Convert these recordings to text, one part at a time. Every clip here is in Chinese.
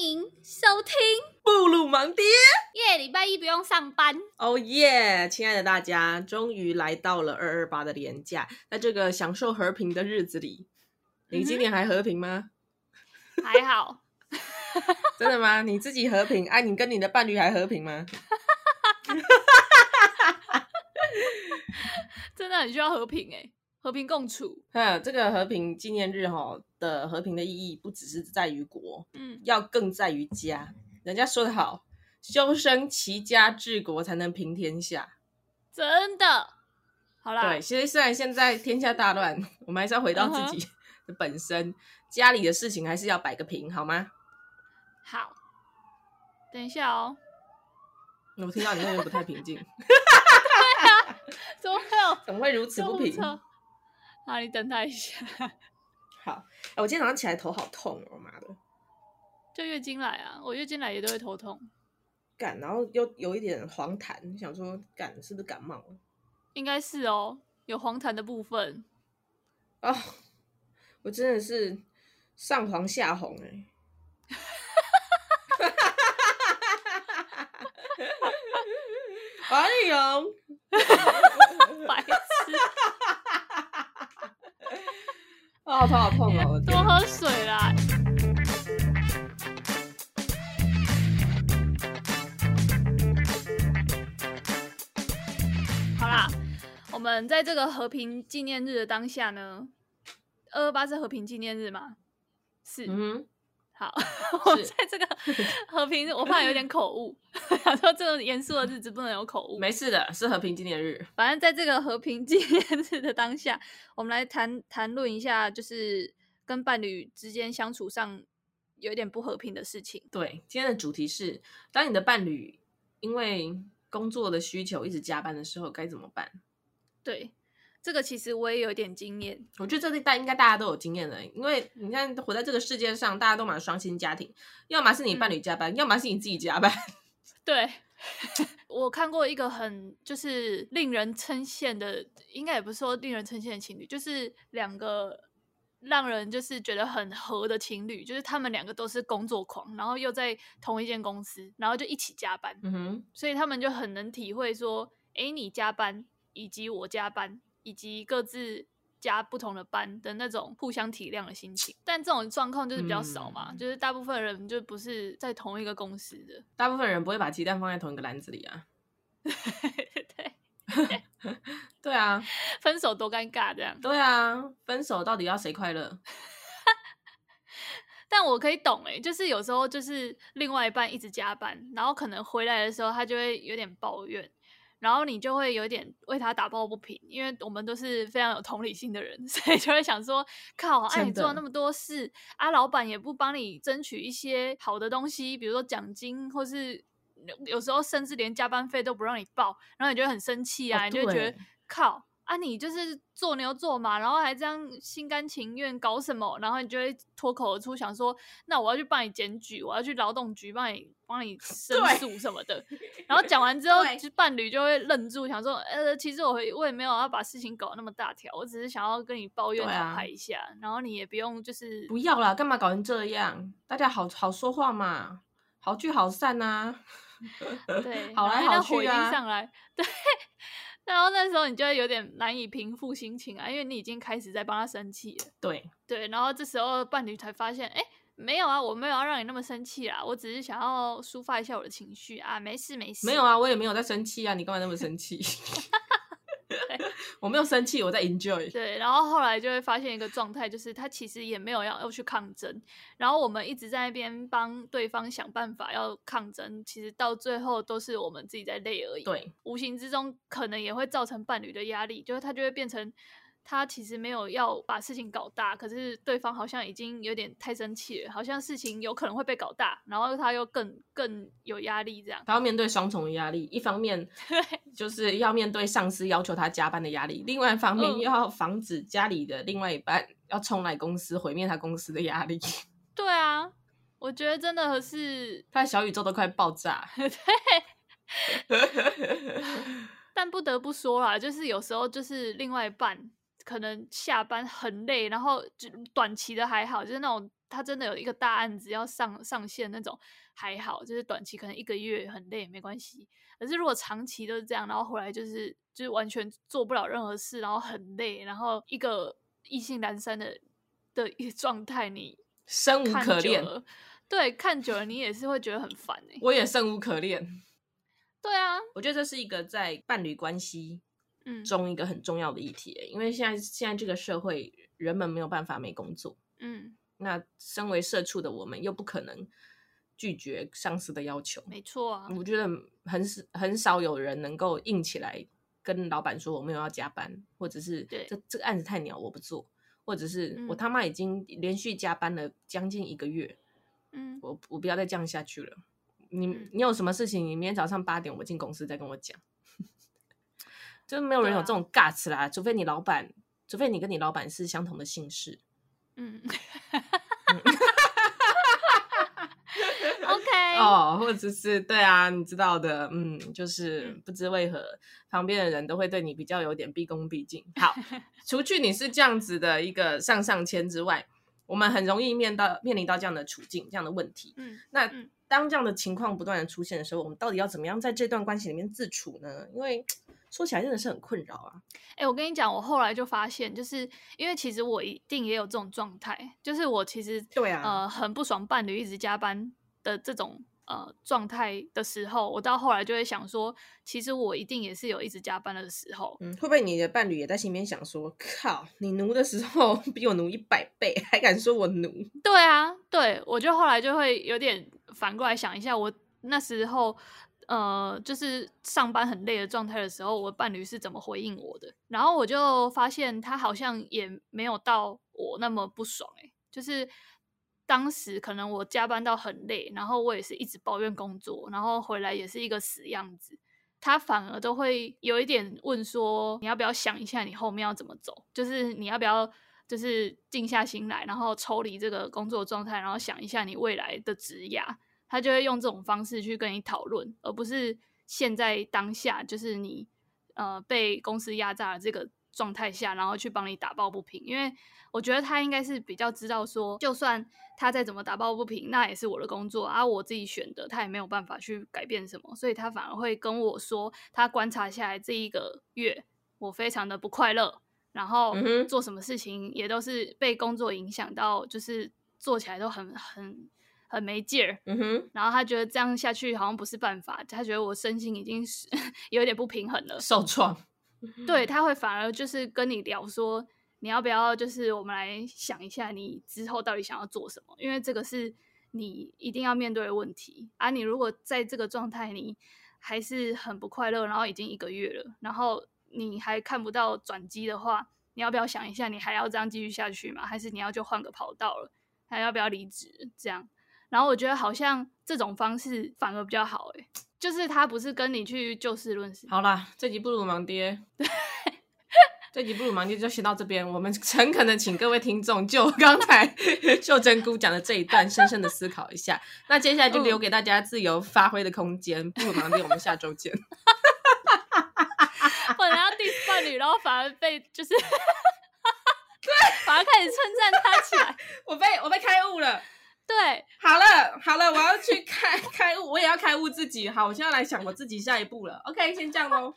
迎收听布鲁盲爹。耶，礼拜一不用上班。哦耶，亲爱的大家，终于来到了二二八的年假，在这个享受和平的日子里，你今年还和平吗？嗯、还好。真的吗？你自己和平？哎、啊，你跟你的伴侣还和平吗？真的很需要和平哎，和平共处。嗯，这个和平纪念日哈的和平的意义不只是在于国，嗯，要更在于家。人家说得好，修身齐家治国才能平天下。真的，好啦。对，其实虽然现在天下大乱，我们还是要回到自己的本身，uh -huh. 家里的事情还是要摆个平，好吗？好，等一下哦。我听到你那边不太平静。对啊，怎么会有？怎么会如此不平？好，你等他一下。好，哎我今天早上起来头好痛哦，妈的！就月经来啊，我月经来也都会头痛。干，然后又有一点黄痰，想说干是不是感冒了？应该是哦，有黄痰的部分。哦，我真的是上黄下红哎。哎呦，白痴！啊，头好痛哦！多喝水啦。好啦，我们在这个和平纪念日的当下呢，二二八是和平纪念日吗？是。嗯好，我在这个 和平，我怕有点口误。想说这种严肃的日子不能有口误。没事的，是和平纪念日。反正在这个和平纪念日的当下，我们来谈谈论一下，就是跟伴侣之间相处上有一点不和平的事情。对，今天的主题是：当你的伴侣因为工作的需求一直加班的时候，该怎么办？对。这个其实我也有点经验，我觉得这一代应该大家都有经验的，因为你看活在这个世界上，大家都蛮双薪家庭，要么是你伴侣加班，嗯、要么是你自己加班。对，我看过一个很就是令人称羡的，应该也不是说令人称羡的情侣，就是两个让人就是觉得很合的情侣，就是他们两个都是工作狂，然后又在同一间公司，然后就一起加班，嗯哼，所以他们就很能体会说，哎，你加班以及我加班。以及各自加不同的班的那种互相体谅的心情，但这种状况就是比较少嘛，嗯，就是大部分人就不是在同一个公司的，大部分人不会把鸡蛋放在同一个篮子里啊。对，对啊，分手多尴尬这样。对啊，分手到底要谁快乐？但我可以懂哎，就是有时候就是另外一半一直加班，然后可能回来的时候他就会有点抱怨。然后你就会有点为他打抱不平，因为我们都是非常有同理心的人，所以就会想说：靠，哎、啊，你做了那么多事，啊，老板也不帮你争取一些好的东西，比如说奖金，或是有时候甚至连加班费都不让你报，然后你就会很生气啊，哦、你就会觉得靠。啊，你就是做牛做马，然后还这样心甘情愿搞什么？然后你就会脱口而出想说：“那我要去帮你检举，我要去劳动局帮你帮你申诉什么的。”然后讲完之后，就伴侣就会愣住，想说：“呃，其实我我也没有要把事情搞那么大条，我只是想要跟你抱怨讨拍一下，啊，然后你也不用就是不要啦，干嘛搞成这样？大家好好说话嘛，好聚好散啊。对，好来好去啊，上来对。”然后那时候你就会有点难以平复心情啊，因为你已经开始在帮他生气了。对对，然后这时候伴侣才发现，哎，没有啊，我没有要让你那么生气啊，我只是想要抒发一下我的情绪啊，没事没事。没有啊，我也没有在生气啊，你干嘛那么生气？我没有生气，我在 enjoy。对，然后后来就会发现一个状态，就是他其实也没有要要去抗争，然后我们一直在那边帮对方想办法要抗争，其实到最后都是我们自己在累而已。对，无形之中可能也会造成伴侣的压力，就是他就会变成。他其实没有要把事情搞大，可是对方好像已经有点太生气了，好像事情有可能会被搞大，然后他又更更有压力，这样。他要面对双重的压力，一方面 就是要面对上司要求他加班的压力，另外一方面又要防止家里的另外一半要冲来公司毁灭他公司的压力。对啊，我觉得真的是他的小宇宙都快爆炸。对。但不得不说啦，就是有时候就是另外一半。可能下班很累，然后就短期的还好，就是那种他真的有一个大案子要上上线那种还好，就是短期可能一个月很累没关系。可是如果长期都是这样，然后回来就是就是完全做不了任何事，然后很累，然后一个意兴阑珊的的一个状态，你生无可恋。对，看久了你也是会觉得很烦哎。我也生无可恋。对啊，我觉得这是一个在伴侣关系中一个很重要的议题，嗯，因为现在现在这个社会，人们没有办法没工作。嗯，那身为社畜的我们又不可能拒绝上司的要求。没错啊，我觉得很很少有人能够硬起来跟老板说我没有要加班，或者是这这个案子太鸟我不做，或者是我他妈已经连续加班了将近一个月。嗯，我我不要再这样下去了。你你有什么事情？你明天早上八点我进公司再跟我讲。就没有人有这种 guts 啦，啊，除非你老板，除非你跟你老板是相同的姓氏。嗯。OK。哦，或者是对啊，你知道的，嗯，就是不知为何旁边的人都会对你比较有点毕恭毕敬。好，除去你是这样子的一个上上签之外。我们很容易面到面临到这样的处境，这样的问题。嗯，那当这样的情况不断的出现的时候，我们到底要怎么样在这段关系里面自处呢？因为说起来真的是很困扰啊。哎、欸，我跟你讲，我后来就发现，就是因为其实我一定也有这种状态，就是我其实对啊，呃，很不爽伴侣一直加班的这种。呃，状态的时候，我到后来就会想说，其实我一定也是有一直加班的时候。嗯，会不会你的伴侣也在心里面想说，靠，你奴的时候 比我奴一百倍，还敢说我奴？对啊，对，我就后来就会有点反过来想一下，我那时候呃，就是上班很累的状态的时候，我伴侣是怎么回应我的？然后我就发现他好像也没有到我那么不爽，欸，就是。当时可能我加班到很累，然后我也是一直抱怨工作，然后回来也是一个死样子。他反而都会有一点问说：“你要不要想一下，你后面要怎么走？就是你要不要，就是静下心来，然后抽离这个工作状态，然后想一下你未来的职涯。”他就会用这种方式去跟你讨论，而不是现在当下，就是你呃被公司压榨的这个状态下，然后去帮你打抱不平，因为。我觉得他应该是比较知道说，就算他再怎么打抱不平，那也是我的工作啊，我自己选的，他也没有办法去改变什么，所以他反而会跟我说，他观察下来这一个月，我非常的不快乐，然后做什么事情也都是被工作影响到，就是做起来都很很很没劲儿，嗯哼，然后他觉得这样下去好像不是办法，他觉得我身心已经是 有点不平衡了，受创，对，他会反而就是跟你聊说。你要不要就是我们来想一下，你之后到底想要做什么？因为这个是你一定要面对的问题啊！你如果在这个状态，你还是很不快乐，然后已经一个月了，然后你还看不到转机的话，你要不要想一下，你还要这样继续下去吗？还是你要就换个跑道了？还要不要离职？这样？然后我觉得好像这种方式反而比较好，诶，就是他不是跟你去就事论事。好啦，这集不如忙爹。这集不如忙爹就先到这边，我们诚恳的请各位听众就刚才 秀珍姑讲的这一段深深的思考一下。那接下来就留给大家自由发挥的空间。嗯、不如忙爹，我们下周见。本来要 diss 伴侣，然后反而被就是，对，反而开始称赞他起来。我被我被开悟了。对，好了好了，我要去开开悟，我也要开悟自己。好，我现在来想我自己下一步了。OK，先这样喽。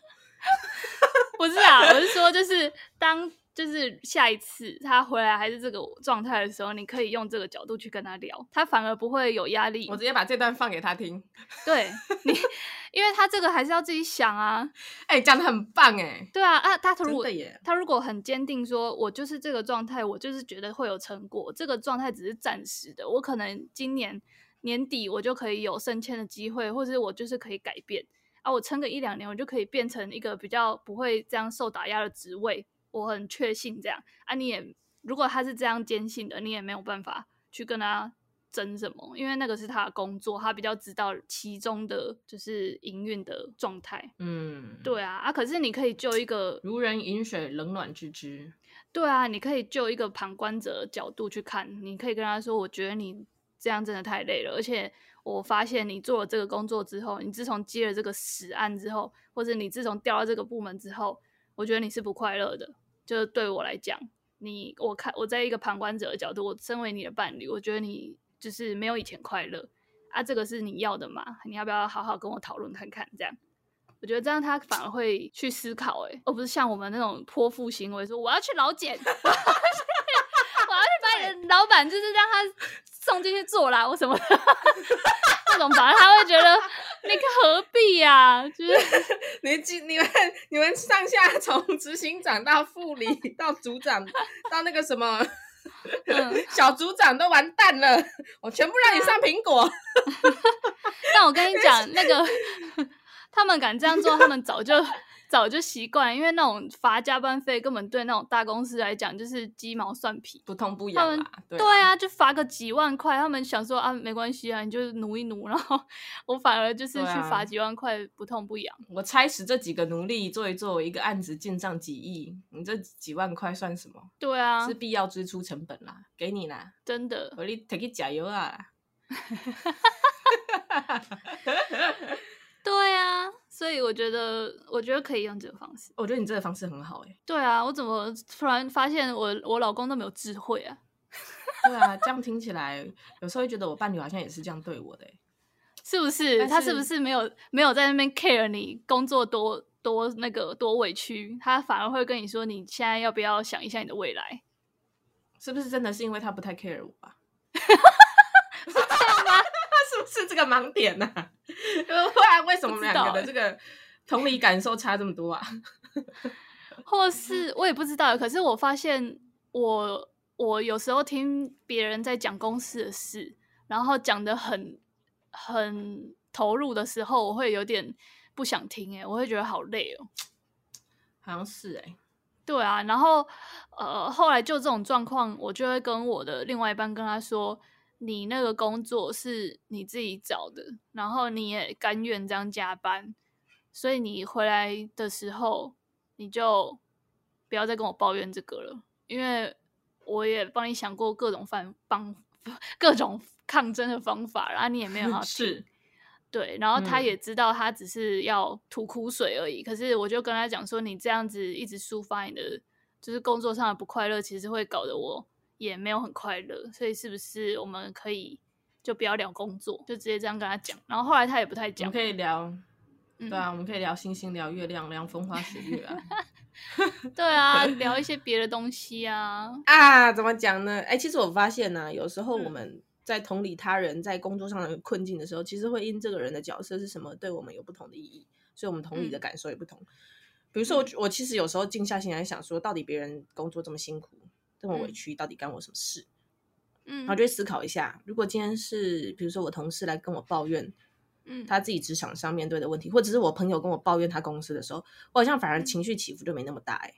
不是啊，我是说，就是当就是下一次他回来还是这个状态的时候，你可以用这个角度去跟他聊，他反而不会有压力。我直接把这段放给他听。对 你，因为他这个还是要自己想啊。哎、欸，讲的很棒哎。对啊啊，他如果他如果很坚定说，我就是这个状态，我就是觉得会有成果，这个状态只是暂时的，我可能今年年底我就可以有升迁的机会，或者是我就是可以改变。啊，我撑个一两年，我就可以变成一个比较不会这样受打压的职位。我很确信这样啊，你也如果他是这样坚信的，你也没有办法去跟他争什么，因为那个是他的工作，他比较知道其中的就是营运的状态。嗯，对啊，啊，可是你可以就一个如人饮水，冷暖自知。对啊，你可以就一个旁观者的角度去看，你可以跟他说，我觉得你这样真的太累了，而且。我发现你做了这个工作之后，你自从接了这个死案之后，或者你自从调到这个部门之后，我觉得你是不快乐的。就是对我来讲，你我看我在一个旁观者的角度，我身为你的伴侣，我觉得你就是没有以前快乐啊，这个是你要的吗？你要不要好好跟我讨论看看？这样，我觉得这样他反而会去思考，哎，而不是像我们那种泼妇行为，说我要去老检，我要去把你的老板就是让他送进去坐牢我什么。这种反而他会觉得，你何必呀、啊？就是你你们你们上下从执行长到副理到组长到那个什么、嗯、小组长都完蛋了，我全部让你上苹果。但我跟你讲，那个 他们敢这样做，他们早就。早就习惯，因为那种罚加班费根本对那种大公司来讲就是鸡毛蒜皮，不痛不痒。他们对啊，就罚个几万块，他们想说啊，没关系啊，你就努一努。然后我反而就是去罚几万块，不痛不痒。我差使这几个奴隶做一做，一个案子进账几亿，你这几万块算什么？对啊，是必要支出成本啦，给你啦，真的，我你提去加油啊。所以我觉得，我觉得可以用这个方式。我觉得你这个方式很好哎。对啊，我怎么突然发现我我老公那么有智慧啊？对啊，这样听起来，有时候会觉得我伴侣好像也是这样对我的，是不是？是他是不是没有没有在那边 care 你工作多多那个多委屈？他反而会跟你说，你现在要不要想一下你的未来？是不是真的是因为他不太 care 我啊？是这个盲点呢、啊？不然为什么我们两个的这个同理感受差这么多啊？或是我也不知道。可是我发现我，我我有时候听别人在讲公司的事，然后讲的很很投入的时候，我会有点不想听。哎，我会觉得好累哦。好像是哎，对啊。然后呃，后来就这种状况，我就会跟我的另外一半跟他说。你那个工作是你自己找的，然后你也甘愿这样加班，所以你回来的时候，你就不要再跟我抱怨这个了，因为我也帮你想过各种方方 各种抗争的方法，然后你也没有 好是，对，然后他也知道他只是要吐苦水而已，嗯、可是我就跟他讲说，你这样子一直抒发你的就是工作上的不快乐，其实会搞得我。也没有很快乐，所以是不是我们可以就不要聊工作，就直接这样跟他讲？然后后来他也不太讲。我们可以聊，对啊，嗯、我们可以聊星星，聊月亮，聊风花雪月啊。对啊，聊一些别的东西啊。啊，怎么讲呢？哎、欸，其实我发现呢、啊，有时候我们在同理他人在工作上的困境的时候，嗯、其实会因这个人的角色是什么，对我们有不同的意义，所以我们同理的感受也不同。嗯、比如说我，我其实有时候静下心来想说，到底别人工作这么辛苦。这么委屈，到底干我什么事？嗯，然后就会思考一下，如果今天是比如说我同事来跟我抱怨，嗯，他自己职场上面对的问题，或者是我朋友跟我抱怨他公司的时候，我好像反而情绪起伏就没那么大哎。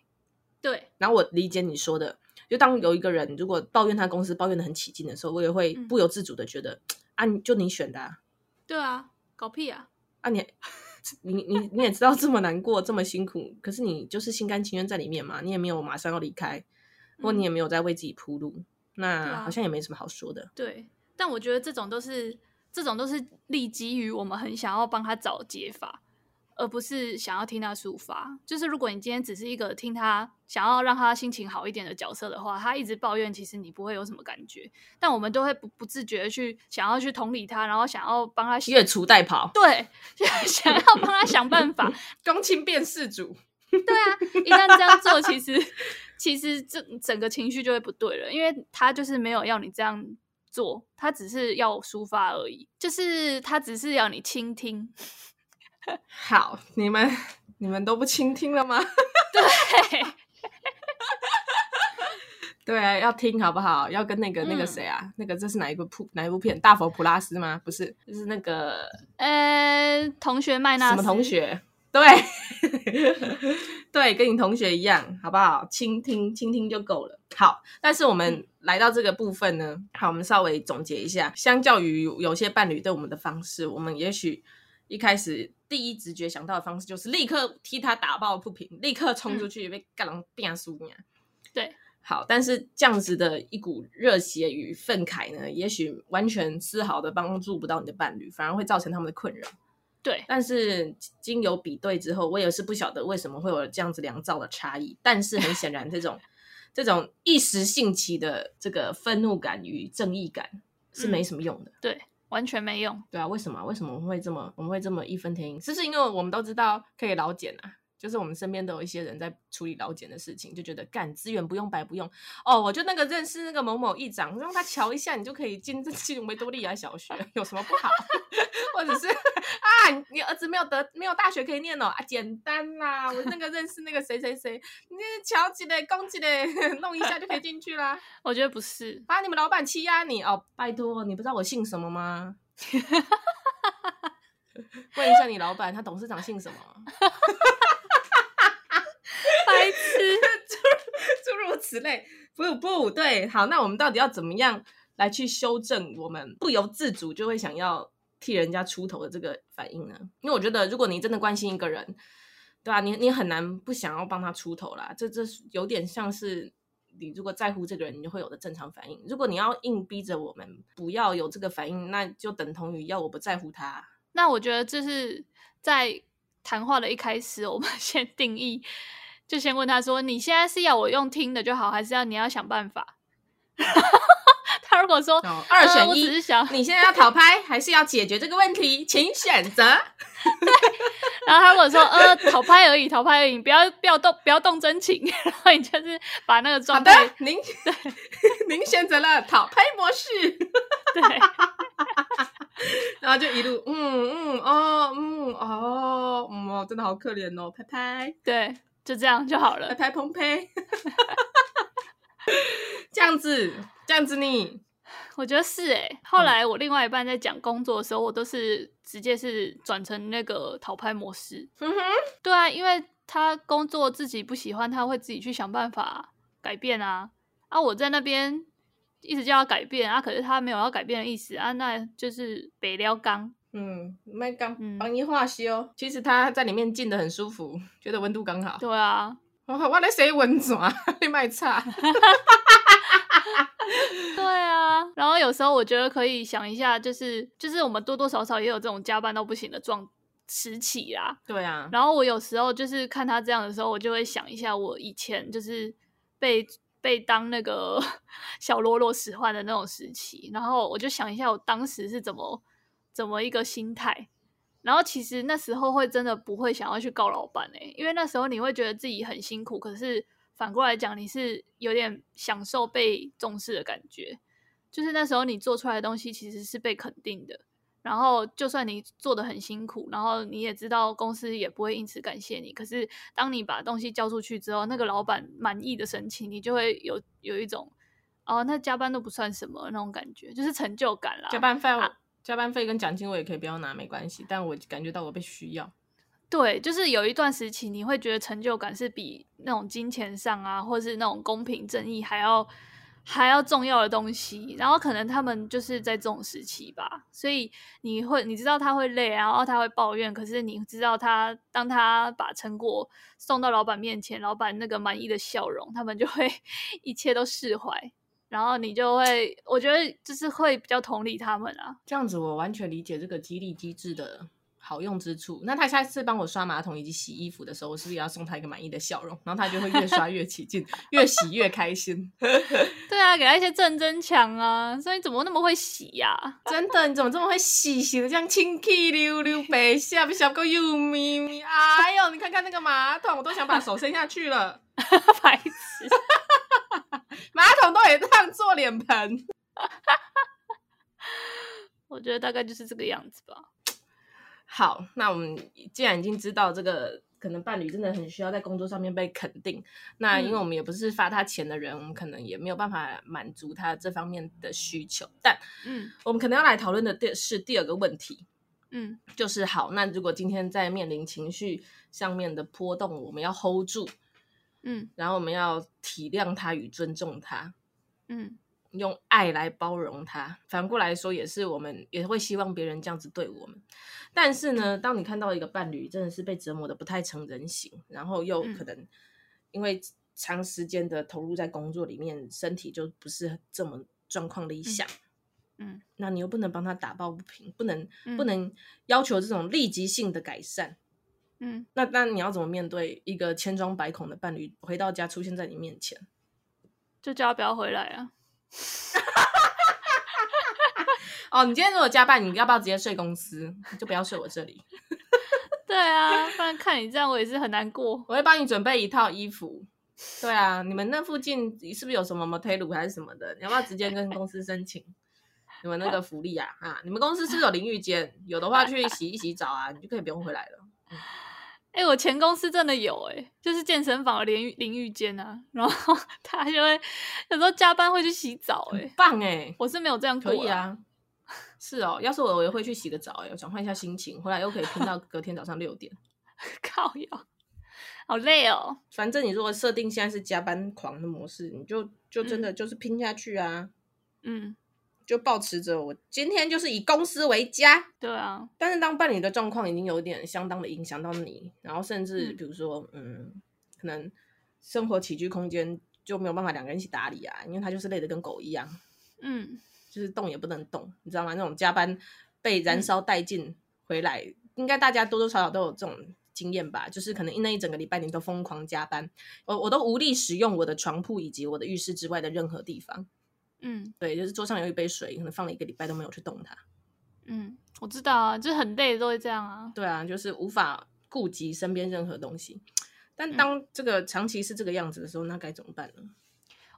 对。然后我理解你说的，就当有一个人如果抱怨他公司抱怨的很起劲的时候，我也会不由自主的觉得，啊，就你选的啊。对啊，搞屁啊！啊，你 你你你也知道这么难过，这么辛苦，可是你就是心甘情愿在里面嘛，你也没有马上要离开。或你也没有在为自己铺路，嗯、那好像也没什么好说的。对，但我觉得这种都是这种都是立基于我们很想要帮他找解法，而不是想要听他抒发。就是如果你今天只是一个听他想要让他心情好一点的角色的话，他一直抱怨，其实你不会有什么感觉。但我们都会不不自觉的去想要去同理他，然后想要帮他越俎代庖，对，想要帮他想办法，公亲变事主。对啊，一旦这样做，其实。其实这整个情绪就会不对了，因为他就是没有要你这样做，他只是要抒发而已，就是他只是要你倾听。好，你们你们都不倾听了吗？对，对啊，要听好不好？要跟那个那个谁啊，嗯、那个这是哪一部普哪一部片？大佛普拉斯吗？不是，就是那个呃，同学麦娜丝。什么同学？对，对，跟你同学一样，好不好？倾听，倾听就够了。好，但是我们来到这个部分呢，好，我们稍微总结一下。相较于有些伴侣对我们的方式，我们也许一开始第一直觉想到的方式就是立刻替他打抱不平，立刻冲出去被干狼变输呀。对，好，但是这样子的一股热血与愤慨呢，也许完全丝毫的帮助不到你的伴侣，反而会造成他们的困扰。对，但是经由比对之后，我也是不晓得为什么会有这样子两造的差异。但是很显然，这种这种一时兴起的这个愤怒感与正义感是没什么用的。嗯、对，完全没用。对啊，为什么？为什么我们会这么我们会这么义愤填膺？是不是因为我们都知道可以老检啊？就是我们身边都有一些人在处理老检的事情，就觉得干资源不用白不用哦。我就那个认识那个某某议长，让他瞧一下，你就可以进这进维多利亚小学，有什么不好？或者是啊，你儿子没有得没有大学可以念哦啊，简单啦，我那个认识那个谁谁谁，你瞧起来攻击的弄一下就可以进去啦。我觉得不是，把你们老板欺压你哦，拜托，你不知道我姓什么吗？问一下你老板，他董事长姓什么？白痴，诸如此类，不不对。好，那我们到底要怎么样来去修正我们不由自主就会想要替人家出头的这个反应呢？因为我觉得，如果你真的关心一个人，对吧、啊？你你很难不想要帮他出头啦。这这有点像是你如果在乎这个人，你就会有的正常反应。如果你要硬逼着我们不要有这个反应，那就等同于要我不在乎他。那我觉得这是在谈话的一开始，我们 先定义。就先问他说：“你现在是要我用听的就好，还是要你要想办法？” 他如果说、哦、二选一，呃、只是想你现在要讨拍，还是要解决这个问题，请选择。对，然后他如果说：“呃，讨拍而已，讨拍而已，不要不要动，不要动真情。”然后你就是把那个状态，您对，您选择了讨拍模式，对，然后就一路嗯嗯哦嗯哦嗯哦，真的好可怜哦，拍拍，对。就这样就好了，拍拍澎湃，这样子，这样子你，我觉得是诶、欸。后来我另外一半在讲工作的时候，我都是直接是转成那个讨拍模式。嗯哼，对啊，因为他工作自己不喜欢，他会自己去想办法改变啊。啊，我在那边一直叫他改变啊，可是他没有要改变的意思啊，那就是白了工。嗯，麦刚帮你化修，嗯，其实他在里面浸的很舒服，觉得温度刚好。对啊，我我来洗温泉，你卖差。对啊，然后有时候我觉得可以想一下，就是就是我们多多少少也有这种加班到不行的状时期啦。对啊，然后我有时候就是看他这样的时候，我就会想一下我以前就是被被当那个小喽啰使唤的那种时期，然后我就想一下我当时是怎么。怎么一个心态？然后其实那时候会真的不会想要去告老板哎、欸，因为那时候你会觉得自己很辛苦，可是反过来讲，你是有点享受被重视的感觉。就是那时候你做出来的东西其实是被肯定的，然后就算你做的很辛苦，然后你也知道公司也不会因此感谢你，可是当你把东西交出去之后，那个老板满意的神情，你就会有有一种哦，那加班都不算什么那种感觉，就是成就感啦。加班费、啊加班费跟奖金我也可以不要拿，没关系。但我感觉到我被需要。对，就是有一段时期，你会觉得成就感是比那种金钱上啊，或是那种公平正义还要还要重要的东西。然后可能他们就是在这种时期吧，所以你会你知道他会累，然后他会抱怨，可是你知道他当他把成果送到老板面前，老板那个满意的笑容，他们就会 一切都释怀。然后你就会，我觉得就是会比较同理他们啊。这样子我完全理解这个激励机制的好用之处。那他下次帮我刷马桶以及洗衣服的时候，我是不是也要送他一个满意的笑容？然后他就会越刷越起劲，越洗越开心。对啊，给他一些正增强啊。所以你怎么那么会洗呀、啊？真的，你怎么这么会洗？洗的这样清气溜溜，白下不小够又咪咪。哎呦，你看看那个马桶，我都想把手伸下去了。白痴。马桶都也当做脸盆，我觉得大概就是这个样子吧。好，那我们既然已经知道这个可能伴侣真的很需要在工作上面被肯定，那因为我们也不是发他钱的人，嗯、我们可能也没有办法满足他这方面的需求。但，嗯，我们可能要来讨论的第是第二个问题，嗯，就是好，那如果今天在面临情绪上面的波动，我们要 hold 住。嗯，然后我们要体谅他与尊重他，嗯，用爱来包容他。反过来说，也是我们也会希望别人这样子对我们。但是呢，当你看到一个伴侣真的是被折磨的不太成人形，然后又可能因为长时间的投入在工作里面，身体就不是这么状况理想，嗯，那你又不能帮他打抱不平，不能不能要求这种立即性的改善。嗯，那那你要怎么面对一个千疮百孔的伴侣回到家出现在你面前？就叫他不要回来啊。哦，你今天如果加班，你要不要直接睡公司？你就不要睡我这里。对啊，不然看你这样，我也是很难过。我会帮你准备一套衣服。对啊，你们那附近是不是有什么 motel 还是什么的？你要不要直接跟公司申请你们那个福利啊？啊，你们公司是不是有淋浴间？有的话去洗一洗澡啊，你就可以不用回来了。哎、欸，我前公司真的有哎、欸，就是健身房的淋浴淋浴间啊，然后 他就会有时候加班会去洗澡、欸，哎，棒哎、欸，我是没有这样过、啊，可以啊。是哦，要是我，我也会去洗个澡、欸，哎，转换一下心情，回来又可以拼到隔天早上六点。靠腰，好累哦。反正你如果设定现在是加班狂的模式，你就就真的就是拼下去啊。嗯，就保持着我今天就是以公司为家。对啊。但是当伴侣的状况已经有点相当的影响到你，然后甚至比如说，嗯，嗯，可能生活起居空间就没有办法两个人一起打理啊，因为他就是累得跟狗一样。嗯。就是动也不能动，你知道吗？那种加班被燃烧殆尽回来，嗯、应该大家多多少少都有这种经验吧？就是可能那一整个礼拜你都疯狂加班，我我都无力使用我的床铺以及我的浴室之外的任何地方。嗯，对，就是桌上有一杯水，可能放了一个礼拜都没有去动它。嗯，我知道啊，就是很累都会这样啊。对啊，就是无法顾及身边任何东西。但当这个长期是这个样子的时候，那该怎么办呢？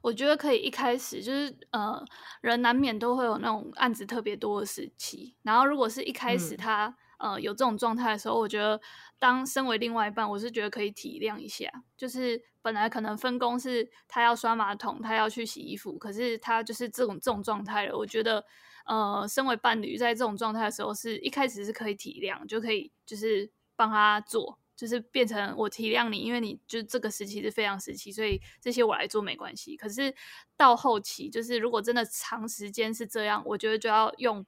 我觉得可以一开始就是呃，人难免都会有那种案子特别多的时期。然后如果是一开始他、嗯、呃有这种状态的时候，我觉得当身为另外一半，我是觉得可以体谅一下。就是本来可能分工是他要刷马桶，他要去洗衣服，可是他就是这种这种状态了。我觉得呃，身为伴侣在这种状态的时候，是一开始是可以体谅，就可以就是帮他做。就是变成我体谅你，因为你就这个时期是非常时期，所以这些我来做没关系。可是到后期，就是如果真的长时间是这样，我觉得就要用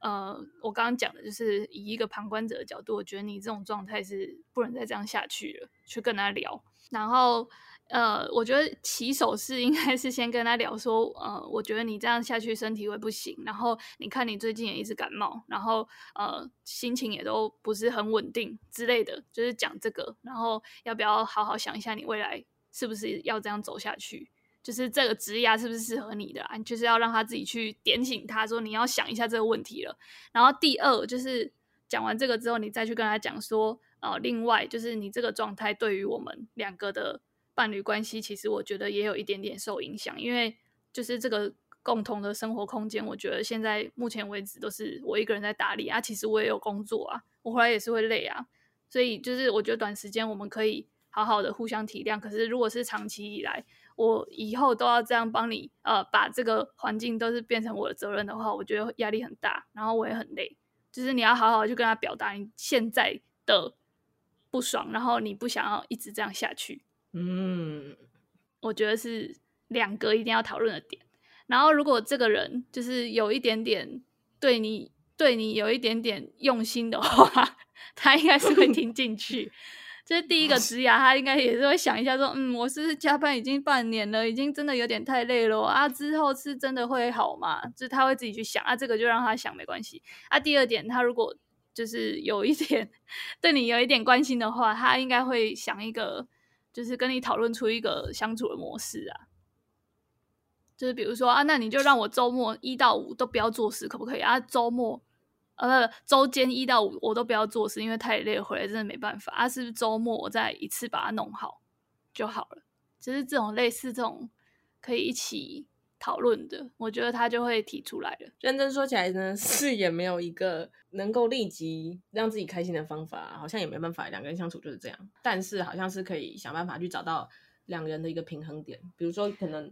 呃，我刚刚讲的，就是以一个旁观者的角度，我觉得你这种状态是不能再这样下去了，去跟他聊，然后。呃，我觉得起手是应该是先跟他聊说，呃，我觉得你这样下去身体会不行，然后你看你最近也一直感冒，然后呃心情也都不是很稳定之类的，就是讲这个，然后要不要好好想一下你未来是不是要这样走下去，就是这个职业是不是适合你的啊，就是要让他自己去点醒他说你要想一下这个问题了。然后第二就是讲完这个之后，你再去跟他讲说，呃，另外就是你这个状态对于我们两个的。伴侣关系其实我觉得也有一点点受影响，因为就是这个共同的生活空间，我觉得现在目前为止都是我一个人在打理啊。其实我也有工作啊，我回来也是会累啊，所以就是我觉得短时间我们可以好好的互相体谅。可是如果是长期以来，我以后都要这样帮你呃把这个环境都是变成我的责任的话，我觉得压力很大，然后我也很累。就是你要好好去跟他表达你现在的不爽，然后你不想要一直这样下去。嗯，我觉得是两个一定要讨论的点。然后，如果这个人就是有一点点对你对你有一点点用心的话，他应该是会 听进去。这是第一个职涯，他应该也是会想一下，说，嗯，我是加班已经半年了，已经真的有点太累了啊。之后是真的会好吗？就是他会自己去想啊，这个就让他想没关系啊。第二点，他如果就是有一点 对你有一点关心的话，他应该会想一个。就是跟你讨论出一个相处的模式啊，就是比如说啊，那你就让我周末一到五都不要做事，可不可以啊？周末呃，周间一到五我都不要做事，因为太累，回来真的没办法啊。是不是周末我再一次把它弄好就好了？就是这种类似这种可以一起。讨论的，我觉得他就会提出来了。认真说起来呢，是也没有一个能够立即让自己开心的方法，好像也没办法。两个人相处就是这样，但是好像是可以想办法去找到两个人的一个平衡点。比如说，可能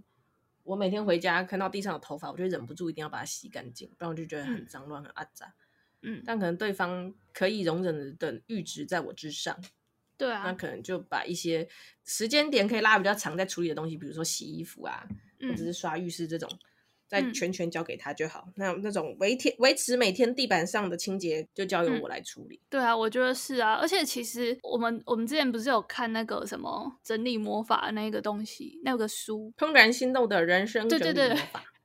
我每天回家看到地上的头发，我就忍不住一定要把它洗干净，不然我就觉得很脏乱、很肮脏。嗯，但可能对方可以容忍的阈值在我之上。对啊，那可能就把一些时间点可以拉比较长再处理的东西，比如说洗衣服啊。或者是刷浴室这种，再全权交给他就好。嗯、那那种维天维持每天地板上的清洁，就交由我来处理、嗯。对啊，我觉得是啊。而且其实我们我们之前不是有看那个什么整理魔法那个东西，那个书《怦然心动的人生整理魔法》。对对对，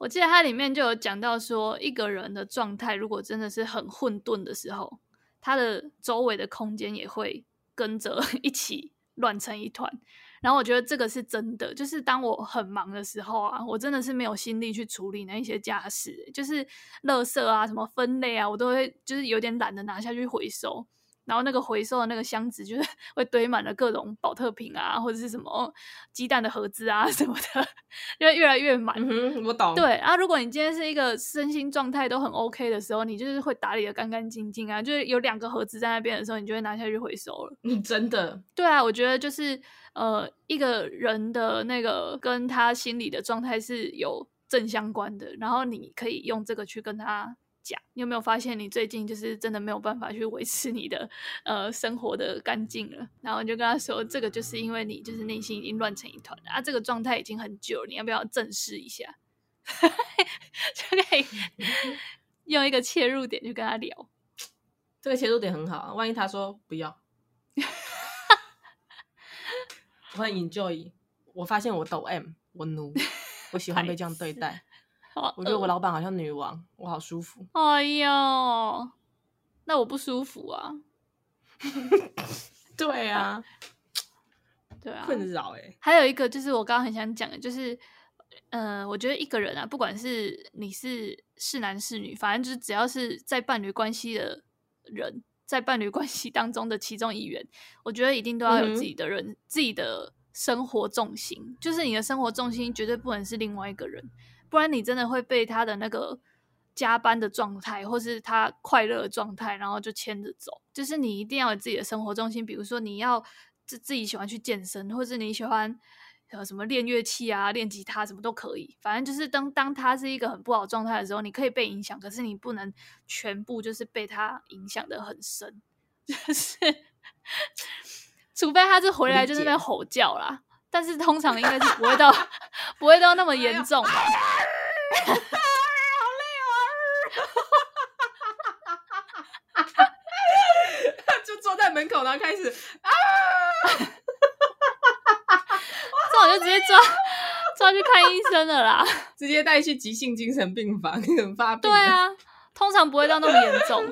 我记得它里面就有讲到说，一个人的状态如果真的是很混沌的时候，他的周围的空间也会跟着 一起乱成一团。然后我觉得这个是真的，就是当我很忙的时候啊，我真的是没有心力去处理那一些家事，就是垃圾啊、什么分类啊，我都会就是有点懒得拿下去回收。然后那个回收的那个箱子，就是 会堆满了各种保特瓶啊，或者是什么鸡蛋的盒子啊什么的，就会越来越满。嗯，我懂。对啊，如果你今天是一个身心状态都很 OK 的时候，你就是会打理的干干净净啊，就是有两个盒子在那边的时候，你就会拿下去回收了。嗯，真的。对啊，我觉得就是呃，一个人的那个跟他心理的状态是有正相关的，然后你可以用这个去跟他。讲，你有没有发现你最近就是真的没有办法去维持你的呃生活的干净了？然后你就跟他说，这个就是因为你就是内心已经乱成一团了啊，这个状态已经很久了，你要不要正视一下？就可以 用一个切入点去跟他聊，这个切入点很好。万一他说不要，我很 enjoy，我发现我抖 M，我奴，我喜欢被这样对待。我觉得我老板好像女王，我好舒服。哎呦，那我不舒服啊！对啊，对啊，困扰哎。还有一个就是我刚刚很想讲的，就是，嗯、呃，我觉得一个人啊，不管是你是是男是女，反正就是只要是在伴侣关系的人，在伴侣关系当中的其中一员，我觉得一定都要有自己的人，嗯、自己的生活重心，就是你的生活重心绝对不能是另外一个人。不然你真的会被他的那个加班的状态，或是他快乐的状态，然后就牵着走。就是你一定要有自己的生活重心，比如说你要自自己喜欢去健身，或是你喜欢呃什么练乐器啊、练吉他什么都可以。反正就是当当他是一个很不好状态的时候，你可以被影响，可是你不能全部就是被他影响的很深。就是 除非他是回来就是在吼叫啦。但是通常应该是不会到，不会到那么严重吧。好累哦！就坐在门口，然后开始啊！这我就直接抓抓去看医生了啦，直接带去急性精神病房，很发病。对啊，通常不会到那么严重。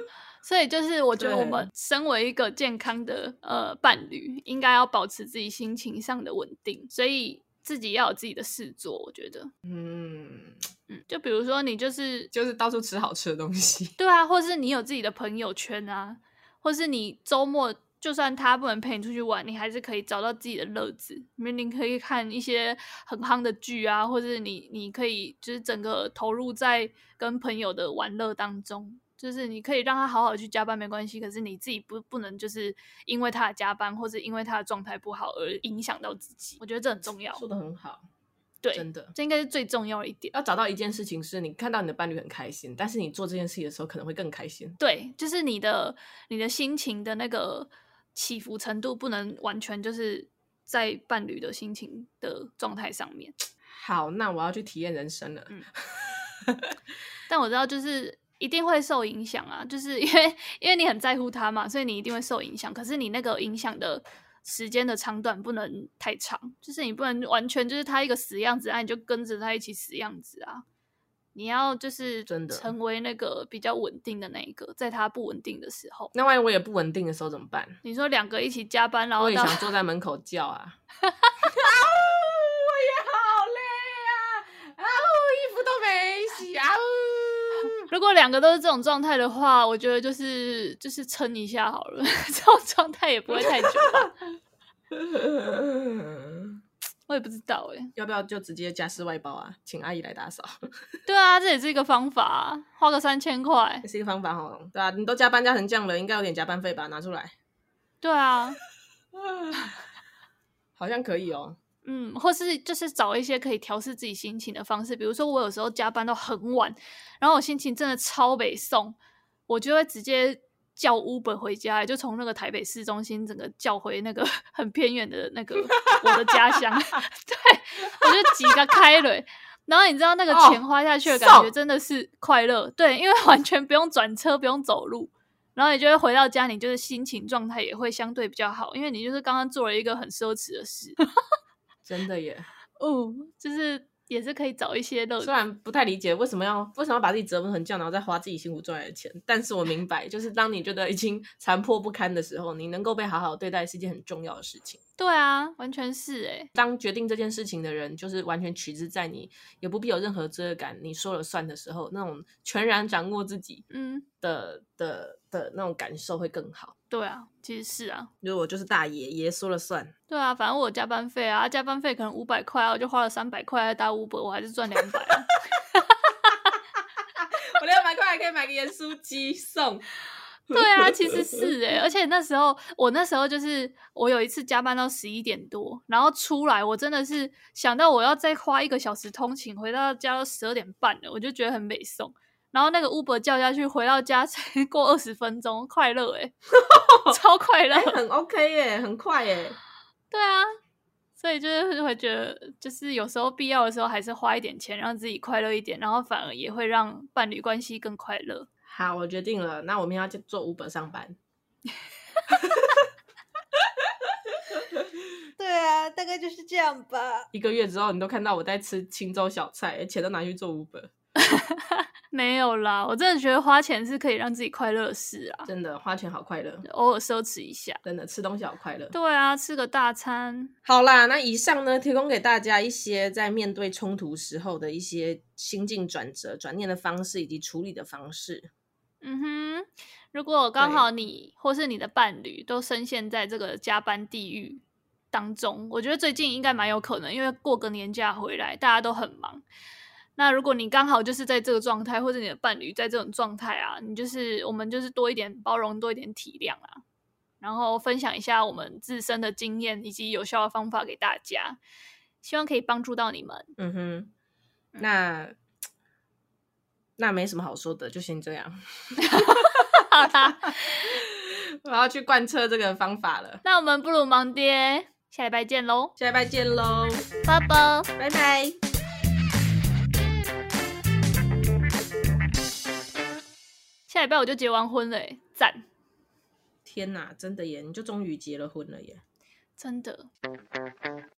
所以就是，我觉得我们身为一个健康的呃伴侣，应该要保持自己心情上的稳定，所以自己要有自己的事做。我觉得，嗯嗯，就比如说你就是就是 到处吃好吃的东西，对啊，或是你有自己的朋友圈啊，或是你周末就算他不能陪你出去玩，你还是可以找到自己的乐子。明明可以看一些很夯的剧啊，或者你你可以就是整个投入在跟朋友的玩乐当中。就是你可以让他好好去加班没关系，可是你自己不不能就是因为他的加班或者因为他的状态不好而影响到自己。我觉得这很重要。说的很好，对，真的，这应该是最重要的一点。要找到一件事情是你看到你的伴侣很开心，但是你做这件事情的时候可能会更开心。对，就是你的你的心情的那个起伏程度不能完全就是在伴侣的心情的状态上面。好，那我要去体验人生了。嗯，但我知道就是。一定会受影响啊，就是因为因为你很在乎他嘛，所以你一定会受影响。可是你那个影响的时间的长短不能太长，就是你不能完全就是他一个死样子，那你就跟着他一起死样子啊。你要就是真的成为那个比较稳定的那一个，在他不稳定的时候。那万一我也不稳定的时候怎么办？你说两个一起加班，然后我也想坐在门口叫啊。如果两个都是这种状态的话，我觉得就是就是撑一下好了，这种状态也不会太久吧。我也不知道哎，要不要就直接家事外包啊？请阿姨来打扫。对啊，这也是一个方法啊，花个三千块也是一个方法哦。对啊，你都加班加成这样了，应该有点加班费吧？拿出来。对啊，好像可以哦。嗯，或是就是找一些可以调试自己心情的方式，比如说我有时候加班到很晚，然后我心情真的超北送，我就会直接叫 Uber 回家，就从那个台北市中心整个叫回那个 很偏远的那个 我的家乡。对，我就挤个开雷，然后你知道那个钱花下去的感觉真的是快乐，哦、对，因为完全不用转车，不用走路，然后你就会回到家，你就是心情状态也会相对比较好，因为你就是刚刚做了一个很奢侈的事。真的耶，哦，就是也是可以找一些乐。虽然不太理解为什么要为什么要把自己折磨成这样，然后再花自己辛苦赚来的钱，但是我明白，就是当你觉得已经残破不堪的时候，你能够被好好对待是一件很重要的事情。对啊，完全是哎、欸。当决定这件事情的人，就是完全取之在你，也不必有任何罪恶感，你说了算的时候，那种全然掌握自己，嗯的的的那种感受会更好。对啊，其实是啊，如果我就是大爷爷说了算。对啊，反正我加班费啊，加班费可能五百块啊，我就花了三百块来打 Uber，我还是赚两百啊。我两百块还可以买个盐酥鸡送。对啊，其实是哎、欸，而且那时候我那时候就是我有一次加班到十一点多，然后出来我真的是想到我要再花一个小时通勤回到家都十二点半了，我就觉得很美送。然后那个 Uber 叫下去，回到家 才过二十分钟，快乐哎、欸，超快乐、欸，很 OK 耶、欸，很快耶、欸。对啊，所以就是会觉得，就是有时候必要的时候还是花一点钱让自己快乐一点，然后反而也会让伴侣关系更快乐。好，我决定了。那我们要去做 Uber 上班。对啊，大概就是这样吧。一个月之后，你都看到我在吃青州小菜，钱都拿去做 Uber。没有啦，我真的觉得花钱是可以让自己快乐的事啊。真的，花钱好快乐，偶尔奢侈一下。真的，吃东西好快乐。对啊，吃个大餐。好啦，那以上呢，提供给大家一些在面对冲突时候的一些心境转折、转念的方式以及处理的方式。嗯哼，如果刚好你或是你的伴侣都深陷在这个加班地狱当中，我觉得最近应该蛮有可能，因为过个年假回来，大家都很忙。那如果你刚好就是在这个状态，或者你的伴侣在这种状态啊，你就是我们就是多一点包容，多一点体谅啊，然后分享一下我们自身的经验以及有效的方法给大家，希望可以帮助到你们。嗯哼，那。嗯那没什么好说的，就先这样。好啦，我要去贯彻这个方法了。那我们不如忙爹，下礼拜见喽！下礼拜见喽！拜拜，拜拜。下礼拜我就结完婚了，赞！天哪，真的耶！你就终于结了婚了耶！真的。